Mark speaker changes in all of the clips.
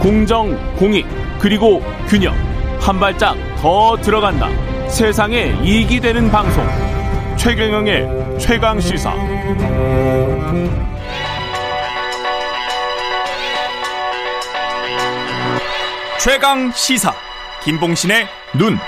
Speaker 1: 공정, 공익, 그리고 균형. 한 발짝 더 들어간다. 세상에 이익이 되는 방송. 최경영의 최강 시사. 최강 시사. 김봉신의 눈.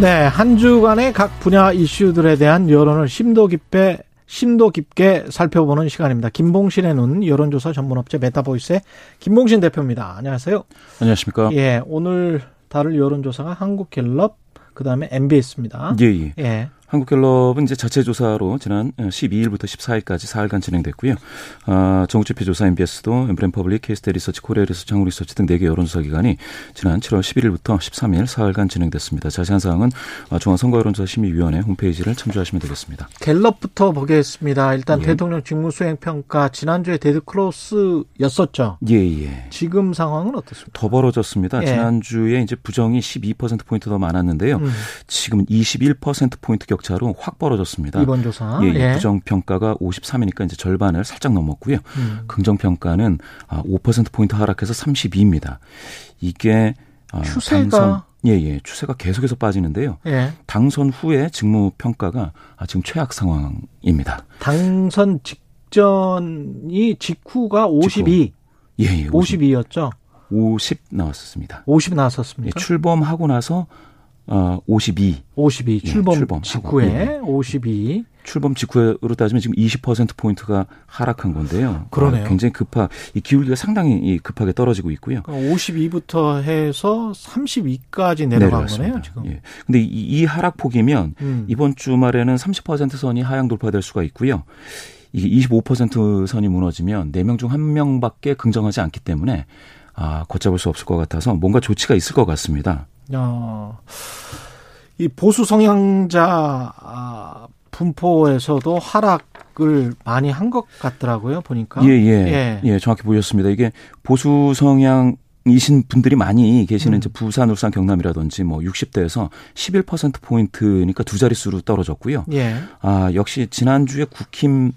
Speaker 2: 네, 한 주간의 각 분야 이슈들에 대한 여론을 심도 깊게 심도 깊게 살펴보는 시간입니다. 김봉신의 눈 여론조사 전문업체 메타보이스의 김봉신 대표입니다. 안녕하세요.
Speaker 3: 안녕하십니까?
Speaker 2: 예, 오늘 다룰 여론조사가 한국갤럽 그다음에 NBS입니다.
Speaker 3: 예, 예.
Speaker 2: 예.
Speaker 3: 한국갤럽은 이제 자체 조사로 지난 12일부터 14일까지 4일간 진행됐고요. 아, 전국지표 조사 NBS도 엠브레인 퍼블릭, 케이스탯 리서치, 코리아 리서치, 한국 리서치 등 4개 여론조사 기관이 지난 7월 11일부터 13일 4일간 진행됐습니다. 자세한 사항은 중앙선거여론조사 심의위원회 홈페이지를 참조하시면 되겠습니다.
Speaker 2: 갤럽부터 보겠습니다. 일단 예. 대통령 직무수행 평가 지난주에 dead cross였었죠.
Speaker 3: 예, 예.
Speaker 2: 지금 상황은 어떻습니까?
Speaker 3: 더 벌어졌습니다. 예. 지난주에 이제 부정이 12% 포인트 더 많았는데요. 음. 지금 21% 포인트 격 격차로 확 벌어졌습니다.
Speaker 2: 이번 조사.
Speaker 3: 예, 예. 부정 평가가 53이니까 이제 절반을 살짝 넘었고요. 음. 긍정 평가는 5% 아, 포인트 하락해서 32입니다. 이게
Speaker 2: 아, 추세가 당선,
Speaker 3: 예, 예. 추세가 계속해서 빠지는데요. 예. 당선 후에 직무 평가가 아, 지금 최악 상황입니다.
Speaker 2: 당선 직전이 직후가 52. 직후. 예, 예. 50. 52였죠.
Speaker 3: 50 나왔었습니다.
Speaker 2: 50 나왔었습니까?
Speaker 3: 예, 출범하고 나서 어, 52.
Speaker 2: 52. 출범, 예, 출범 직후에 예. 52.
Speaker 3: 출범 직후로 따지면 지금 20%포인트가 하락한 건데요.
Speaker 2: 그러네요.
Speaker 3: 아, 굉장히 급하, 이 기울기가 상당히 급하게 떨어지고 있고요.
Speaker 2: 그러니까 52부터 해서 32까지 내려간 거네요, 지금.
Speaker 3: 예. 근데 이, 이 하락폭이면 음. 이번 주말에는 30% 선이 하향 돌파될 수가 있고요. 이게 25% 선이 무너지면 4명 중 1명밖에 긍정하지 않기 때문에 아, 걷잡을 수 없을 것 같아서 뭔가 조치가 있을 것 같습니다. 어,
Speaker 2: 이 보수 성향자 아, 분포에서도 하락을 많이 한 것 같더라고요, 보니까.
Speaker 3: 예, 예, 예. 예, 정확히 보셨습니다. 이게 보수 성향 이신 분들이 많이 계시는 음. 이제 부산, 울산, 경남이라든지 뭐 60대에서 11% 포인트니까 두 자릿수로 떨어졌고요. 예. 아, 역시 지난주에 국힘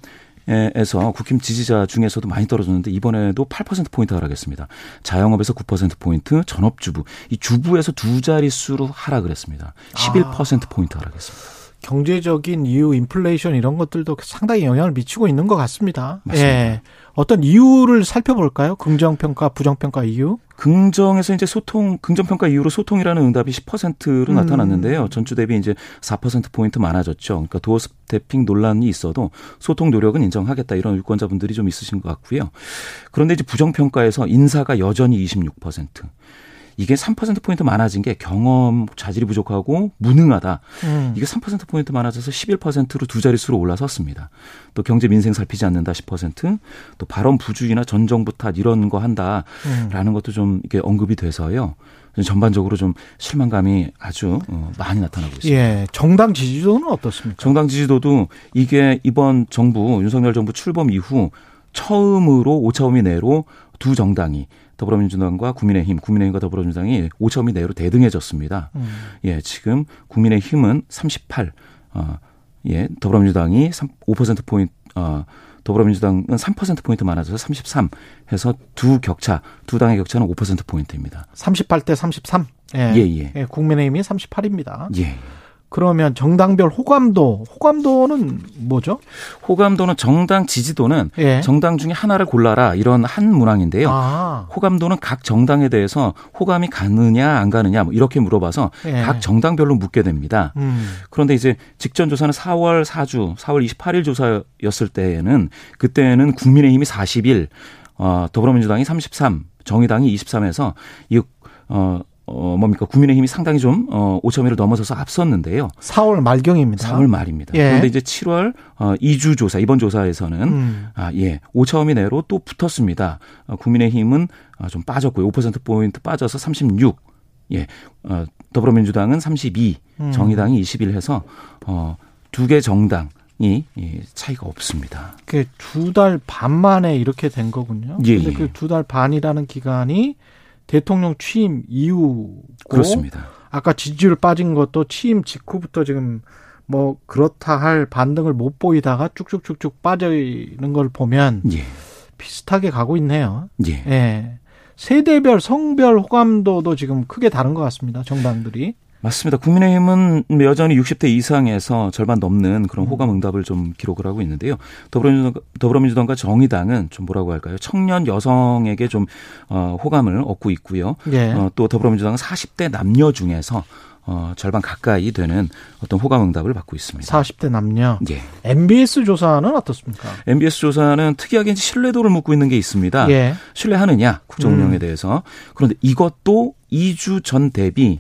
Speaker 3: 에서 국힘 지지자 중에서도 많이 떨어졌는데 이번에도 8%포인트 하락했습니다. 자영업에서 9%포인트, 전업주부. 이 주부에서 두 자릿수로 하락을 했습니다. 11%포인트 하락했습니다.
Speaker 2: 경제적인 이유, 인플레이션 이런 것들도 상당히 영향을 미치고 있는 것 같습니다.
Speaker 3: 맞습니다. 예.
Speaker 2: 어떤 이유를 살펴볼까요? 긍정 평가, 부정 평가 이유?
Speaker 3: 긍정에서 이제 소통, 긍정 평가 이후로 소통이라는 응답이 10%로 음. 나타났는데요. 전주 대비 이제 4%포인트 많아졌죠. 그러니까 도어 스태핑 논란이 있어도 소통 노력은 인정하겠다 이런 유권자분들이 좀 있으신 것 같고요. 그런데 이제 부정 평가에서 인사가 여전히 26%. 이게 3%포인트 많아진 게 경험, 자질이 부족하고 무능하다. 음. 이게 3%포인트 많아져서 11%로 두 자릿수로 올라섰습니다. 또 경제 민생 살피지 않는다 10%, 또 발언 부주의나 전 정부 탓 이런 거 한다라는 음. 것도 좀 이게 언급이 돼서요. 전반적으로 좀 실망감이 아주 어, 많이 나타나고 있습니다.
Speaker 2: 예, 정당 지지도는 어떻습니까?
Speaker 3: 정당 지지도도 이게 이번 정부 윤석열 정부 출범 이후 처음으로 오차범위 내로 두 정당이 더불어민주당과 국민의힘, 국민의힘과 더불어민주당이 5차 범위 내로 대등해졌습니다. 음. 예, 지금 국민의힘은 38, 어, 예, 더불어민주당이 5% 포인트, 어, 더불어민주당은 3%포인트 많아져서 33 해서 두 격차, 두 당의 격차는 5%포인트입니다.
Speaker 2: 38대 33? 예. 예, 예. 예 국민의힘이 38입니다.
Speaker 3: 예.
Speaker 2: 그러면 정당별 호감도 호감도는 뭐죠?
Speaker 3: 호감도는 정당 지지도는 예. 정당 중에 하나를 골라라 이런 한 문항인데요.
Speaker 2: 아.
Speaker 3: 호감도는 각 정당에 대해서 호감이 가느냐 안 가느냐 뭐 이렇게 물어봐서 예. 각 정당별로 묻게 됩니다. 음. 그런데 이제 직전 조사는 4월 4주, 4월 28일 조사였을 때에는 그때는 국민의힘이 41, 어, 더불어민주당이 33, 정의당이 23에서 이 어, 어, 뭡니까 국민의힘이 상당히 좀 어, 5점1을 넘어서서 앞섰는데요.
Speaker 2: 4월 말경입니다.
Speaker 3: 4월 말입니다. 예. 그런데 이제 7월 어, 2주 조사 이번 조사에서는 음. 아, 예, 5점 이내로 또 붙었습니다. 어, 국민의힘은 어, 좀 빠졌고요. 5% 포인트 빠져서 36. 예. 어, 더불어민주당은 32, 음. 정의당이 21 해서 어, 두 개 정당 이 차이가 없습니다.
Speaker 2: 그두달 반 만에 이렇게 된 거군요.
Speaker 3: 예. 근데
Speaker 2: 그 두 달 반이라는 기간이 대통령 취임 이후
Speaker 3: 그렇습니다.
Speaker 2: 아까 지지율 빠진 것도 취임 직후부터 지금 뭐 그렇다 할 반등을 못 보이다가 쭉쭉쭉쭉 빠져 있는 걸 보면
Speaker 3: 예.
Speaker 2: 비슷하게 가고 있네요.
Speaker 3: 예.
Speaker 2: 예. 세대별 성별 호감도도 지금 크게 다른 것 같습니다. 정당들이.
Speaker 3: 맞습니다. 국민의힘은 여전히 60대 이상에서 절반 넘는 그런 호감 응답을 좀 기록을 하고 있는데요. 더불어민주당, 더불어민주당과 정의당은 좀 뭐라고 할까요? 청년 여성에게 좀 어, 호감을 얻고 있고요.
Speaker 2: 예.
Speaker 3: 어, 또 더불어민주당은 40대 남녀 중에서 어, 절반 가까이 되는 어떤 호감 응답을 받고 있습니다.
Speaker 2: 40대 남녀.
Speaker 3: 예.
Speaker 2: MBS 조사는 어떻습니까?
Speaker 3: MBS 조사는 특이하게 신뢰도를 묻고 있는 게 있습니다.
Speaker 2: 예.
Speaker 3: 신뢰하느냐 국정 운영에
Speaker 2: 음.
Speaker 3: 대해서 그런데 이것도 2주 전 대비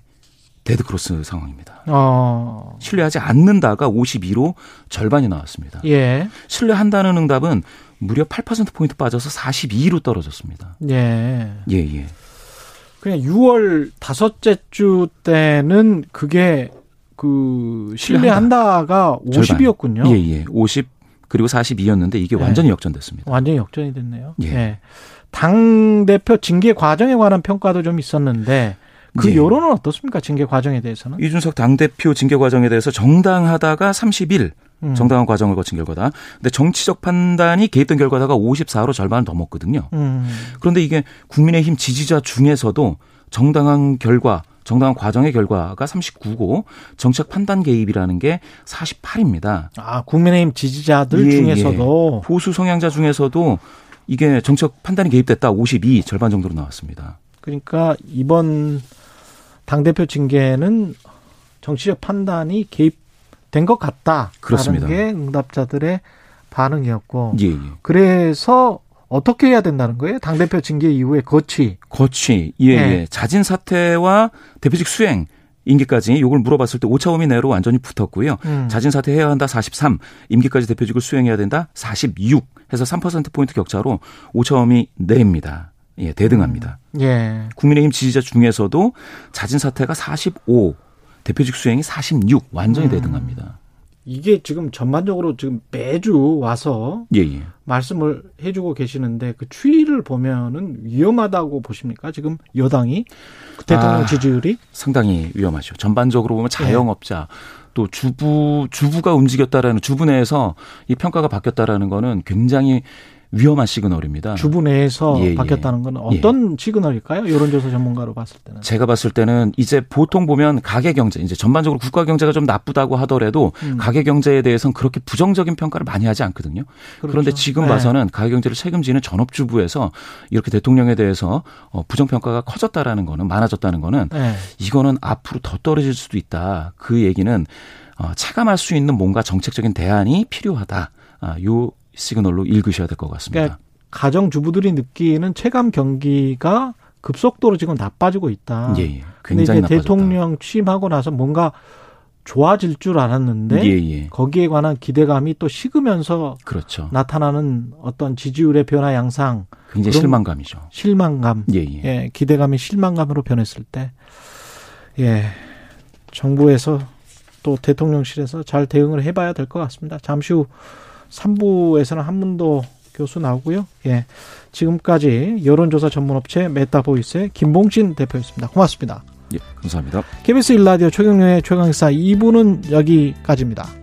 Speaker 3: dead cross 상황입니다.
Speaker 2: 어.
Speaker 3: 신뢰하지 않는다가 52로 절반이 나왔습니다.
Speaker 2: 예.
Speaker 3: 신뢰한다는 응답은 무려 8% 포인트 빠져서 42로 떨어졌습니다.
Speaker 2: 예.
Speaker 3: 예, 예.
Speaker 2: 그냥 6월 다섯째 주 때는 그게 그 신뢰한다가 50이었군요.
Speaker 3: 예, 예. 50 그리고 42였는데 이게
Speaker 2: 네.
Speaker 3: 완전히 역전됐습니다.
Speaker 2: 완전히 역전이 됐네요.
Speaker 3: 예.
Speaker 2: 당 대표 징계 과정에 관한 평가도 좀 있었는데 그
Speaker 3: 예.
Speaker 2: 여론은 어떻습니까? 징계 과정에 대해서는?
Speaker 3: 이준석 당대표 징계 과정에 대해서 정당하다가 31
Speaker 2: 음.
Speaker 3: 정당한 과정을 거친 결과다. 근데 정치적 판단이 개입된 결과다가 54로 절반을 넘었거든요.
Speaker 2: 음.
Speaker 3: 그런데 이게 국민의힘 지지자 중에서도 정당한 결과, 정당한 과정의 결과가 39고 정책 판단 개입이라는 게 48입니다.
Speaker 2: 아, 국민의힘 지지자들
Speaker 3: 예,
Speaker 2: 중에서도
Speaker 3: 보수 성향자 중에서도 이게 정책 판단이 개입됐다 52 절반 정도로 나왔습니다.
Speaker 2: 그러니까 이번 당대표 징계는 정치적 판단이 개입된 것 같다.
Speaker 3: 그렇습니다.
Speaker 2: 게 응답자들의 반응이었고.
Speaker 3: 예, 예.
Speaker 2: 그래서 어떻게 해야 된다는 거예요? 당대표 징계 이후에 거치.
Speaker 3: 거취, 예,
Speaker 2: 예.
Speaker 3: 예. 자진 사퇴와 대표직 수행 임기까지 요걸 물어봤을 때 오차범위 내로 완전히 붙었고요.
Speaker 2: 음.
Speaker 3: 자진 사퇴해야 한다 43, 임기까지 대표직을 수행해야 된다 46 해서 3% 포인트 격차로 오차범위 내입니다. 예, 대등합니다.
Speaker 2: 예.
Speaker 3: 국민의힘 지지자 중에서도 자진 사퇴가 45, 대표직 수행이 46 완전히
Speaker 2: 음.
Speaker 3: 대등합니다.
Speaker 2: 이게 지금 전반적으로 지금 매주 와서
Speaker 3: 예, 예.
Speaker 2: 말씀을 해주고 계시는데 그 추이를 보면은 위험하다고 보십니까? 지금 여당이 그 대통령
Speaker 3: 아.
Speaker 2: 지지율이
Speaker 3: 상당히 위험하죠. 전반적으로
Speaker 2: 네.
Speaker 3: 보면 자영업자 또 주부 주부가 움직였다라는 주부 내에서 이 평가가 바뀌었다라는 거는 굉장히 위험한 시그널입니다.
Speaker 2: 주부 내에서
Speaker 3: 예, 예.
Speaker 2: 바뀌었다는 건 어떤 시그널일까요? 여론조사 전문가로 봤을 때는.
Speaker 3: 제가 봤을 때는 이제 보통 보면 가계 경제 이제 전반적으로 국가 경제가 좀 나쁘다고 하더라도
Speaker 2: 음.
Speaker 3: 가계 경제에 대해서는 그렇게 부정적인 평가를 많이 하지 않거든요. 그런데
Speaker 2: 그렇죠.
Speaker 3: 지금
Speaker 2: 네.
Speaker 3: 봐서는 가계 경제를 책임지는 전업주부에서 이렇게 대통령에 대해서 어, 부정 평가가 커졌다라는 거는 많아졌다는 거는
Speaker 2: 네.
Speaker 3: 이거는 앞으로 더 떨어질 수도 있다. 그 얘기는 어, 체감할 수 있는 뭔가 정책적인 대안이 필요하다. 아, 요 시그널로 읽으셔야 될 것 같습니다.
Speaker 2: 그러니까 가정 주부들이 느끼는 체감 경기가 급속도로 지금 나빠지고 있다.
Speaker 3: 예, 예. 굉장히 나빠졌다.
Speaker 2: 대통령 취임하고 나서 뭔가 좋아질 줄 알았는데
Speaker 3: 예, 예.
Speaker 2: 거기에 관한 기대감이 또 식으면서
Speaker 3: 그렇죠.
Speaker 2: 나타나는 어떤 지지율의 변화 양상,
Speaker 3: 굉장히 실망감이죠.
Speaker 2: 실망감,
Speaker 3: 예, 예.
Speaker 2: 예, 기대감이 실망감으로 변했을 때, 예, 정부에서 또 대통령실에서 잘 대응을 해 봐야 될 것 같습니다. 잠시 후 3부에서는 한문도 교수 나오고요. 예, 지금까지 여론조사 전문업체 메타보이스의 김봉신 대표였습니다. 고맙습니다.
Speaker 3: 예, 감사합니다.
Speaker 2: KBS 1라디오 최경영의 최강사 2부는 여기까지입니다.